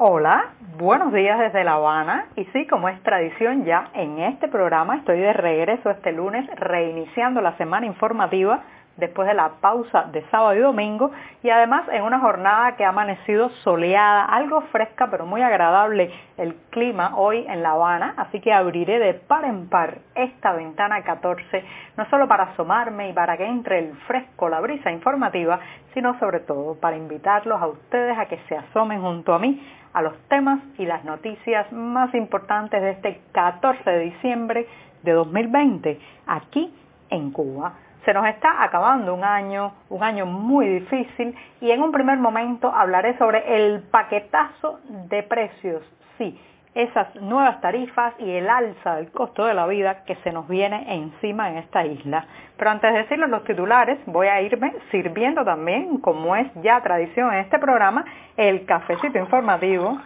Hola, buenos días desde La Habana. Y sí, como es tradición ya en este programa estoy de regreso este lunes reiniciando la semana informativa después de la pausa de sábado y domingo y además en una jornada que ha amanecido soleada, algo fresca pero muy agradable el clima hoy en La Habana, así que abriré de par en par esta ventana 14, no solo para asomarme y para que entre el fresco, la brisa informativa, sino sobre todo para invitarlos a ustedes a que se asomen junto a mí a los temas y las noticias más importantes de este 14 de diciembre de 2020 aquí en Cuba. Se nos está acabando un año, un año muy difícil y en un primer momento hablaré sobre el paquetazo de precios, sí, esas nuevas tarifas y el alza del costo de la vida que se nos viene encima en esta isla. Pero antes de decirles los titulares, voy a irme sirviendo también, como es ya tradición en este programa, el cafecito informativo,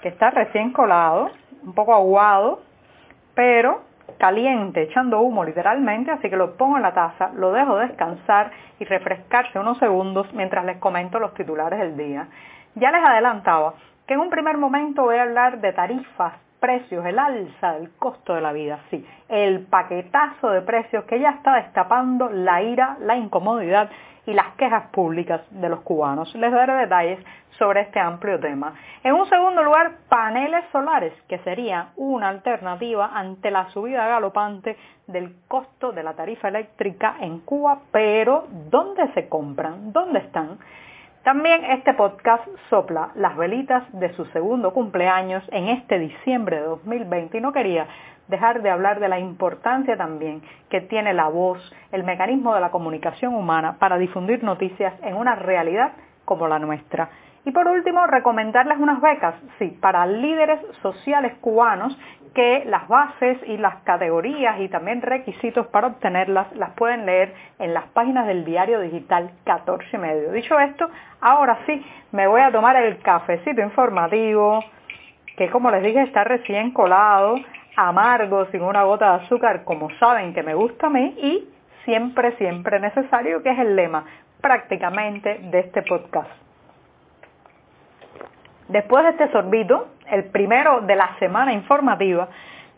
que está recién colado, un poco aguado, pero caliente, echando humo literalmente, así que lo pongo en la taza, lo dejo descansar y refrescarse unos segundos mientras les comento los titulares del día. Ya les adelantaba que en un primer momento voy a hablar de tarifas, precios, el alza del costo de la vida, sí, el paquetazo de precios que ya está destapando la ira, la incomodidad y las quejas públicas de los cubanos. Les daré detalles sobre este amplio tema. En un segundo lugar, paneles solares, que sería una alternativa ante la subida galopante del costo de la tarifa eléctrica en Cuba, pero ¿dónde se compran? ¿Dónde están? También este podcast sopla las velitas de su segundo cumpleaños en este diciembre de 2020 y no quería dejar de hablar de la importancia también que tiene la voz, el mecanismo de la comunicación humana para difundir noticias en una realidad como la nuestra. Y por último, recomendarles unas becas, sí, para líderes sociales cubanos que las bases y las categorías y también requisitos para obtenerlas las pueden leer en las páginas del diario digital 14 y medio. Dicho esto, ahora sí me voy a tomar el cafecito informativo que como les dije está recién colado, amargo, sin una gota de azúcar, como saben que me gusta a mí y siempre, siempre necesario, que es el lema prácticamente de este podcast. Después de este sorbito, el primero de la semana informativa,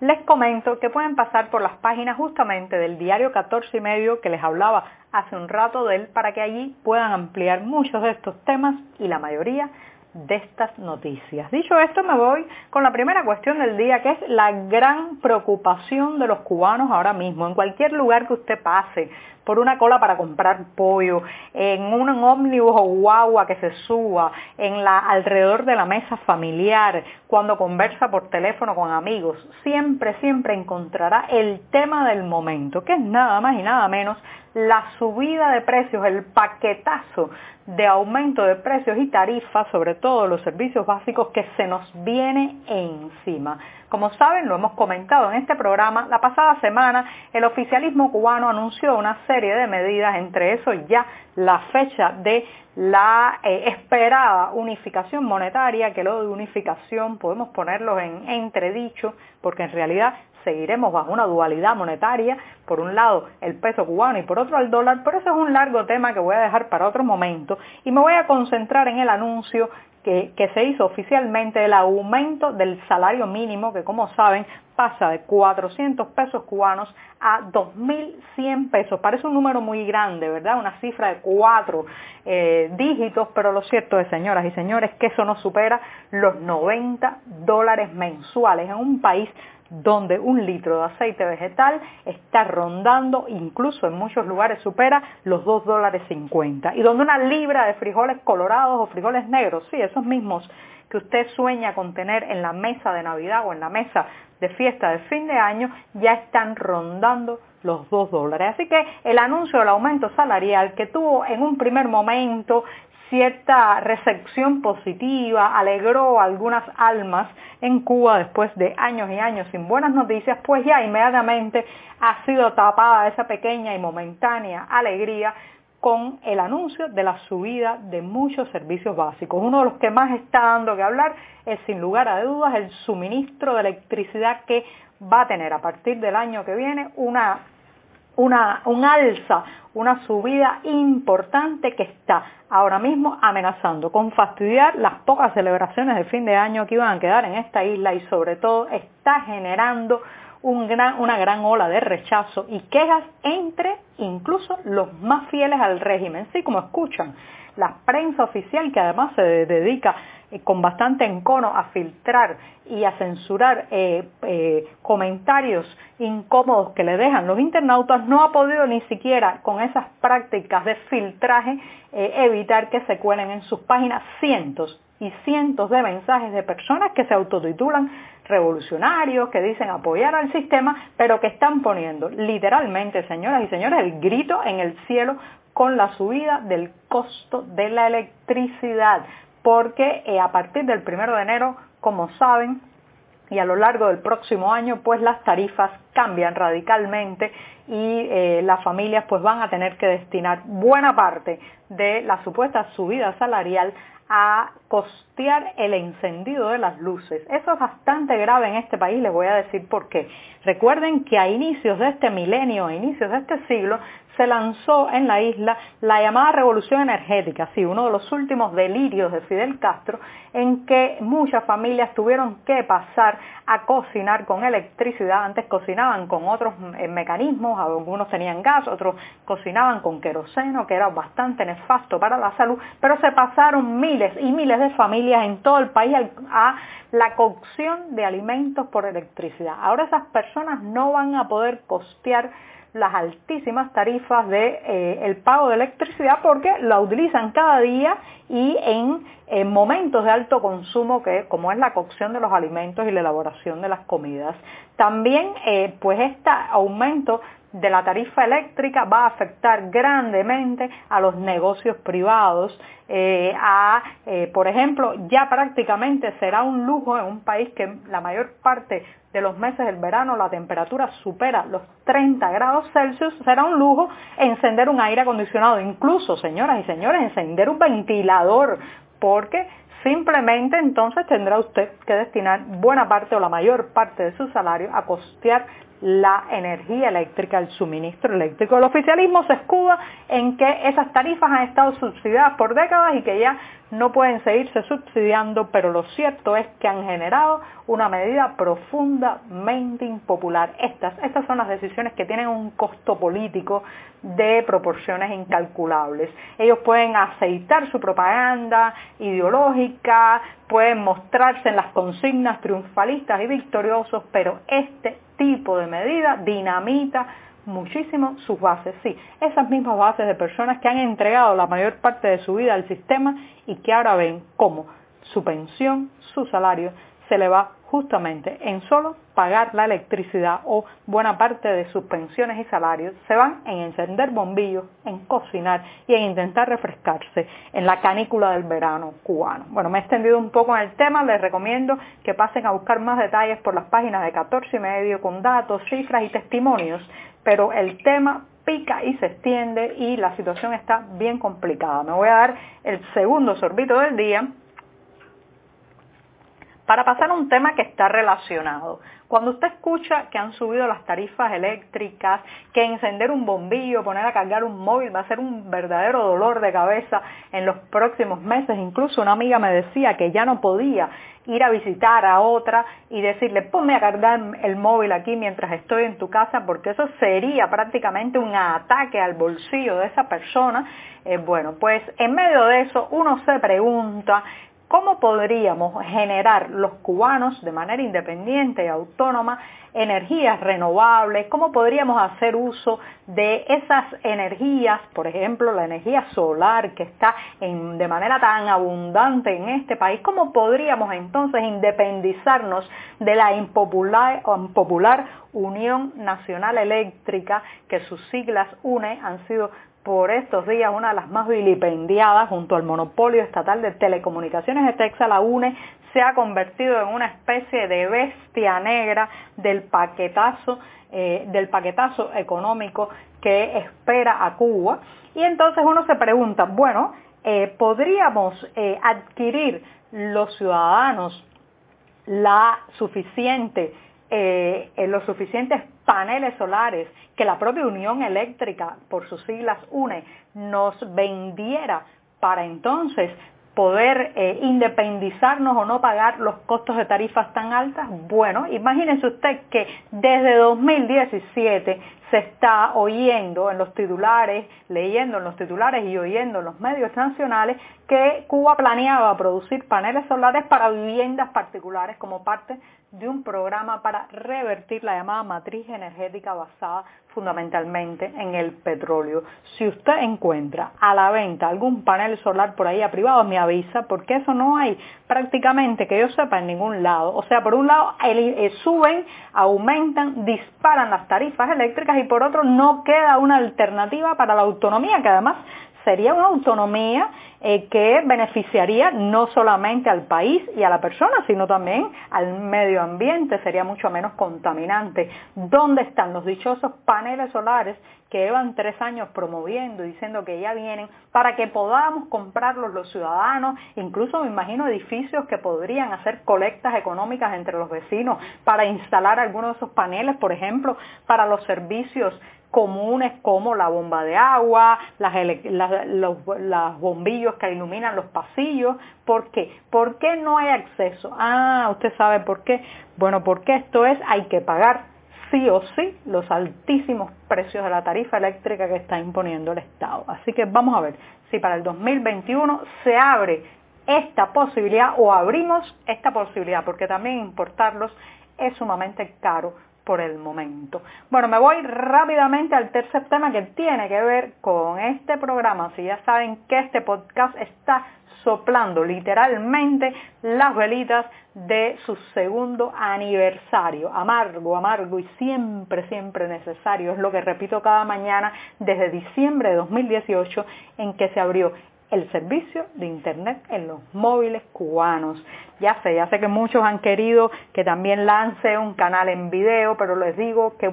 les comento que pueden pasar por las páginas justamente del diario 14 y medio que les hablaba hace un rato de él para que allí puedan ampliar muchos de estos temas y la mayoría de estas noticias. Dicho esto, me voy con la primera cuestión del día, que es la gran preocupación de los cubanos ahora mismo. En cualquier lugar que usted pase, por una cola para comprar pollo, en un ómnibus o guagua que se suba, en la, alrededor de la mesa familiar, cuando conversa por teléfono con amigos, siempre, siempre encontrará el tema del momento, que es nada más y nada menos la subida de precios, el paquetazo de aumento de precios y tarifas, sobre todo los servicios básicos, que se nos viene encima. Como saben, lo hemos comentado en este programa, la pasada semana el oficialismo cubano anunció una serie de medidas, entre eso ya la fecha de la eh, esperada unificación monetaria, que lo de unificación podemos ponerlo en entredicho, porque en realidad seguiremos bajo una dualidad monetaria, por un lado el peso cubano y por otro el dólar, pero eso es un largo tema que voy a dejar para otro momento y me voy a concentrar en el anuncio que, que, se hizo oficialmente el aumento del salario mínimo, que como saben pasa de 400 pesos cubanos a 2.100 pesos. Parece un número muy grande, ¿verdad? Una cifra de cuatro eh, dígitos, pero lo cierto es, señoras y señores, que eso no supera los 90 dólares mensuales en un país donde un litro de aceite vegetal está rondando, incluso en muchos lugares supera los 2 dólares 50. Y donde una libra de frijoles colorados o frijoles negros, sí, esos mismos que usted sueña con tener en la mesa de Navidad o en la mesa de fiesta de fin de año, ya están rondando los 2 dólares. Así que el anuncio del aumento salarial que tuvo en un primer momento cierta recepción positiva, alegró algunas almas en Cuba después de años y años sin buenas noticias, pues ya inmediatamente ha sido tapada esa pequeña y momentánea alegría con el anuncio de la subida de muchos servicios básicos. Uno de los que más está dando que hablar es sin lugar a dudas el suministro de electricidad que va a tener a partir del año que viene una una, un alza, una subida importante que está ahora mismo amenazando con fastidiar las pocas celebraciones de fin de año que iban a quedar en esta isla y sobre todo está generando una gran ola de rechazo y quejas entre incluso los más fieles al régimen, sí como escuchan la prensa oficial que además se dedica eh, con bastante encono a filtrar y a censurar eh, eh, comentarios incómodos que le dejan los internautas, no ha podido ni siquiera con esas prácticas de filtraje evitar que se cuelen en sus páginas cientos y cientos de mensajes de personas que se autotitulan revolucionarios, que dicen apoyar al sistema, pero que están poniendo literalmente, señoras y señores, el grito en el cielo con la subida del costo de la electricidad, porque eh, a partir del primero de enero, como saben, y a lo largo del próximo año, pues las tarifas cambian radicalmente y eh, las familias pues van a tener que destinar buena parte de la supuesta subida salarial a costear el encendido de las luces. Eso es bastante grave en este país, les voy a decir por qué. Recuerden que a inicios de este milenio, a inicios de este siglo, se lanzó en la isla la llamada revolución energética, sí, uno de los últimos delirios de Fidel Castro, en que muchas familias tuvieron que pasar a cocinar con electricidad. Antes cocinaban con otros eh, mecanismos, algunos tenían gas, otros cocinaban con queroseno, que era bastante nefasto para la salud, pero se pasaron miles y miles de familias en todo el país a la cocción de alimentos por electricidad. Ahora esas personas no van a poder costear las altísimas tarifas de eh, pago de electricidad porque la utilizan cada día y en, momentos de alto consumo que como es la cocción de los alimentos y la elaboración de las comidas. También eh, pues este aumento de la tarifa eléctrica va a afectar grandemente a los negocios privados, eh, a, eh, por ejemplo, ya prácticamente será un lujo en un país que la mayor parte de los meses del verano la temperatura supera los 30 grados Celsius, será un lujo encender un aire acondicionado, incluso, señoras y señores, encender un ventilador, porque simplemente entonces tendrá usted que destinar buena parte o la mayor parte de su salario a costear la energía eléctrica, el suministro eléctrico. El oficialismo se escuda en que esas tarifas han estado subsidiadas por décadas y que ya no pueden seguirse subsidiando, pero lo cierto es que han generado una medida profundamente impopular. Estas, estas son las decisiones que tienen un costo político de proporciones incalculables. Ellos pueden aceitar su propaganda ideológica, pueden mostrarse en las consignas triunfalistas y victoriosos, pero este tipo de medida dinamita muchísimo sus bases, sí, esas mismas bases de personas que han entregado la mayor parte de su vida al sistema y que ahora ven cómo su pensión, su salario, se le va justamente en solo pagar la electricidad o buena parte de sus pensiones y salarios se van en encender bombillos, en cocinar y en intentar refrescarse en la canícula del verano cubano. Bueno, me he extendido un poco en el tema, les recomiendo que pasen a buscar más detalles por las páginas de 14 y medio con datos, cifras y testimonios, pero el tema pica y se extiende y la situación está bien complicada. Me voy a dar el segundo sorbito del día para pasar a un tema que está relacionado. Cuando usted escucha que han subido las tarifas eléctricas, que encender un bombillo, poner a cargar un móvil va a ser un verdadero dolor de cabeza en los próximos meses. Incluso una amiga me decía que ya no podía ir a visitar a otra y decirle, ponme a cargar el móvil aquí mientras estoy en tu casa, porque eso sería prácticamente un ataque al bolsillo de esa persona. Eh, bueno, pues en medio de eso uno se pregunta ¿Cómo podríamos generar los cubanos de manera independiente y autónoma energías renovables? ¿Cómo podríamos hacer uso de esas energías, por ejemplo, la energía solar que está de manera tan abundante en este país? ¿Cómo podríamos entonces independizarnos de la impopular, impopular Unión Nacional Eléctrica, que sus siglas UNE han sido por estos días una de las más vilipendiadas junto al monopolio estatal de telecomunicaciones de Texas, la UNE, se ha convertido en una especie de bestia negra del paquetazo, eh, del paquetazo económico que espera a Cuba. Y entonces uno se pregunta, bueno, eh, ¿podríamos eh, adquirir los ciudadanos la suficiente eh, los suficientes paneles solares que la propia Unión Eléctrica, por sus siglas UNE, nos vendiera para entonces poder eh, independizarnos o no pagar los costos de tarifas tan altas? Bueno, imagínense usted que desde 2017 se está oyendo en los titulares, leyendo en los titulares y oyendo en los medios nacionales que Cuba planeaba producir paneles solares para viviendas particulares como parte de un programa para revertir la llamada matriz energética basada fundamentalmente en el petróleo. Si usted encuentra a la venta algún panel solar por ahí a privado, me avisa, porque eso no hay prácticamente que yo sepa en ningún lado. O sea, por un lado eh, suben, aumentan, disparan las tarifas eléctricas y por otro no queda una alternativa para la autonomía, que además sería una autonomía eh, que beneficiaría no solamente al país y a la persona, sino también al medio ambiente, sería mucho menos contaminante. ¿Dónde están los dichosos paneles solares que llevan tres años promoviendo, diciendo que ya vienen, para que podamos comprarlos los ciudadanos, incluso me imagino edificios que podrían hacer colectas económicas entre los vecinos para instalar algunos de esos paneles, por ejemplo, para los servicios comunes como la bomba de agua, las, los, bombillos que iluminan los pasillos. ¿Por qué? ¿Por qué no hay acceso? Ah, usted sabe por qué. Bueno, porque esto es, hay que pagar sí o sí los altísimos precios de la tarifa eléctrica que está imponiendo el Estado. Así que vamos a ver si para el 2021 se abre esta posibilidad o abrimos esta posibilidad, porque también importarlos es sumamente caro por el momento. Bueno, me voy rápidamente al tercer tema que tiene que ver con este programa. Si ya saben que este podcast está soplando literalmente las velitas de su segundo aniversario. Amargo, amargo y siempre, siempre necesario. Es lo que repito cada mañana desde diciembre de 2018 en que se abrió el servicio de Internet en los móviles cubanos. Ya sé, ya sé que muchos han querido que también lance un canal en video, pero les digo que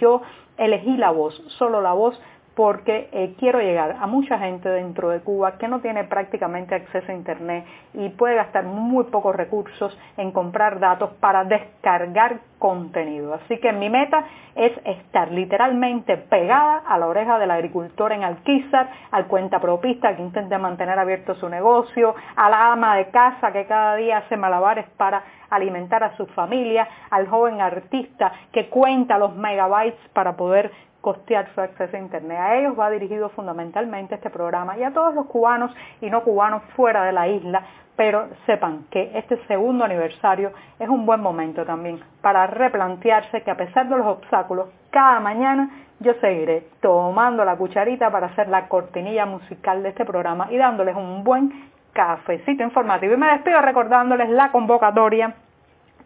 yo elegí la voz, solo la voz porque eh, quiero llegar a mucha gente dentro de Cuba que no tiene prácticamente acceso a Internet y puede gastar muy pocos recursos en comprar datos para descargar contenido. Así que mi meta es estar literalmente pegada a la oreja del agricultor en Alquizar, al cuentapropista que intenta mantener abierto su negocio, a la ama de casa que cada día hace malabares para alimentar a su familia, al joven artista que cuenta los megabytes para poder costear su acceso a Internet. A ellos va dirigido fundamentalmente este programa y a todos los cubanos y no cubanos fuera de la isla, pero sepan que este segundo aniversario es un buen momento también para replantearse que a pesar de los obstáculos, cada mañana yo seguiré tomando la cucharita para hacer la cortinilla musical de este programa y dándoles un buen cafecito informativo. Y me despido recordándoles la convocatoria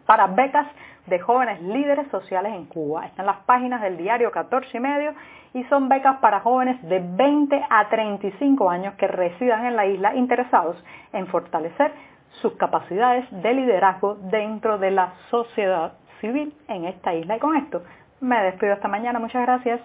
para becas de jóvenes líderes sociales en Cuba. Están las páginas del diario 14 y medio y son becas para jóvenes de 20 a 35 años que residan en la isla interesados en fortalecer sus capacidades de liderazgo dentro de la sociedad civil en esta isla. Y con esto me despido esta mañana. Muchas gracias.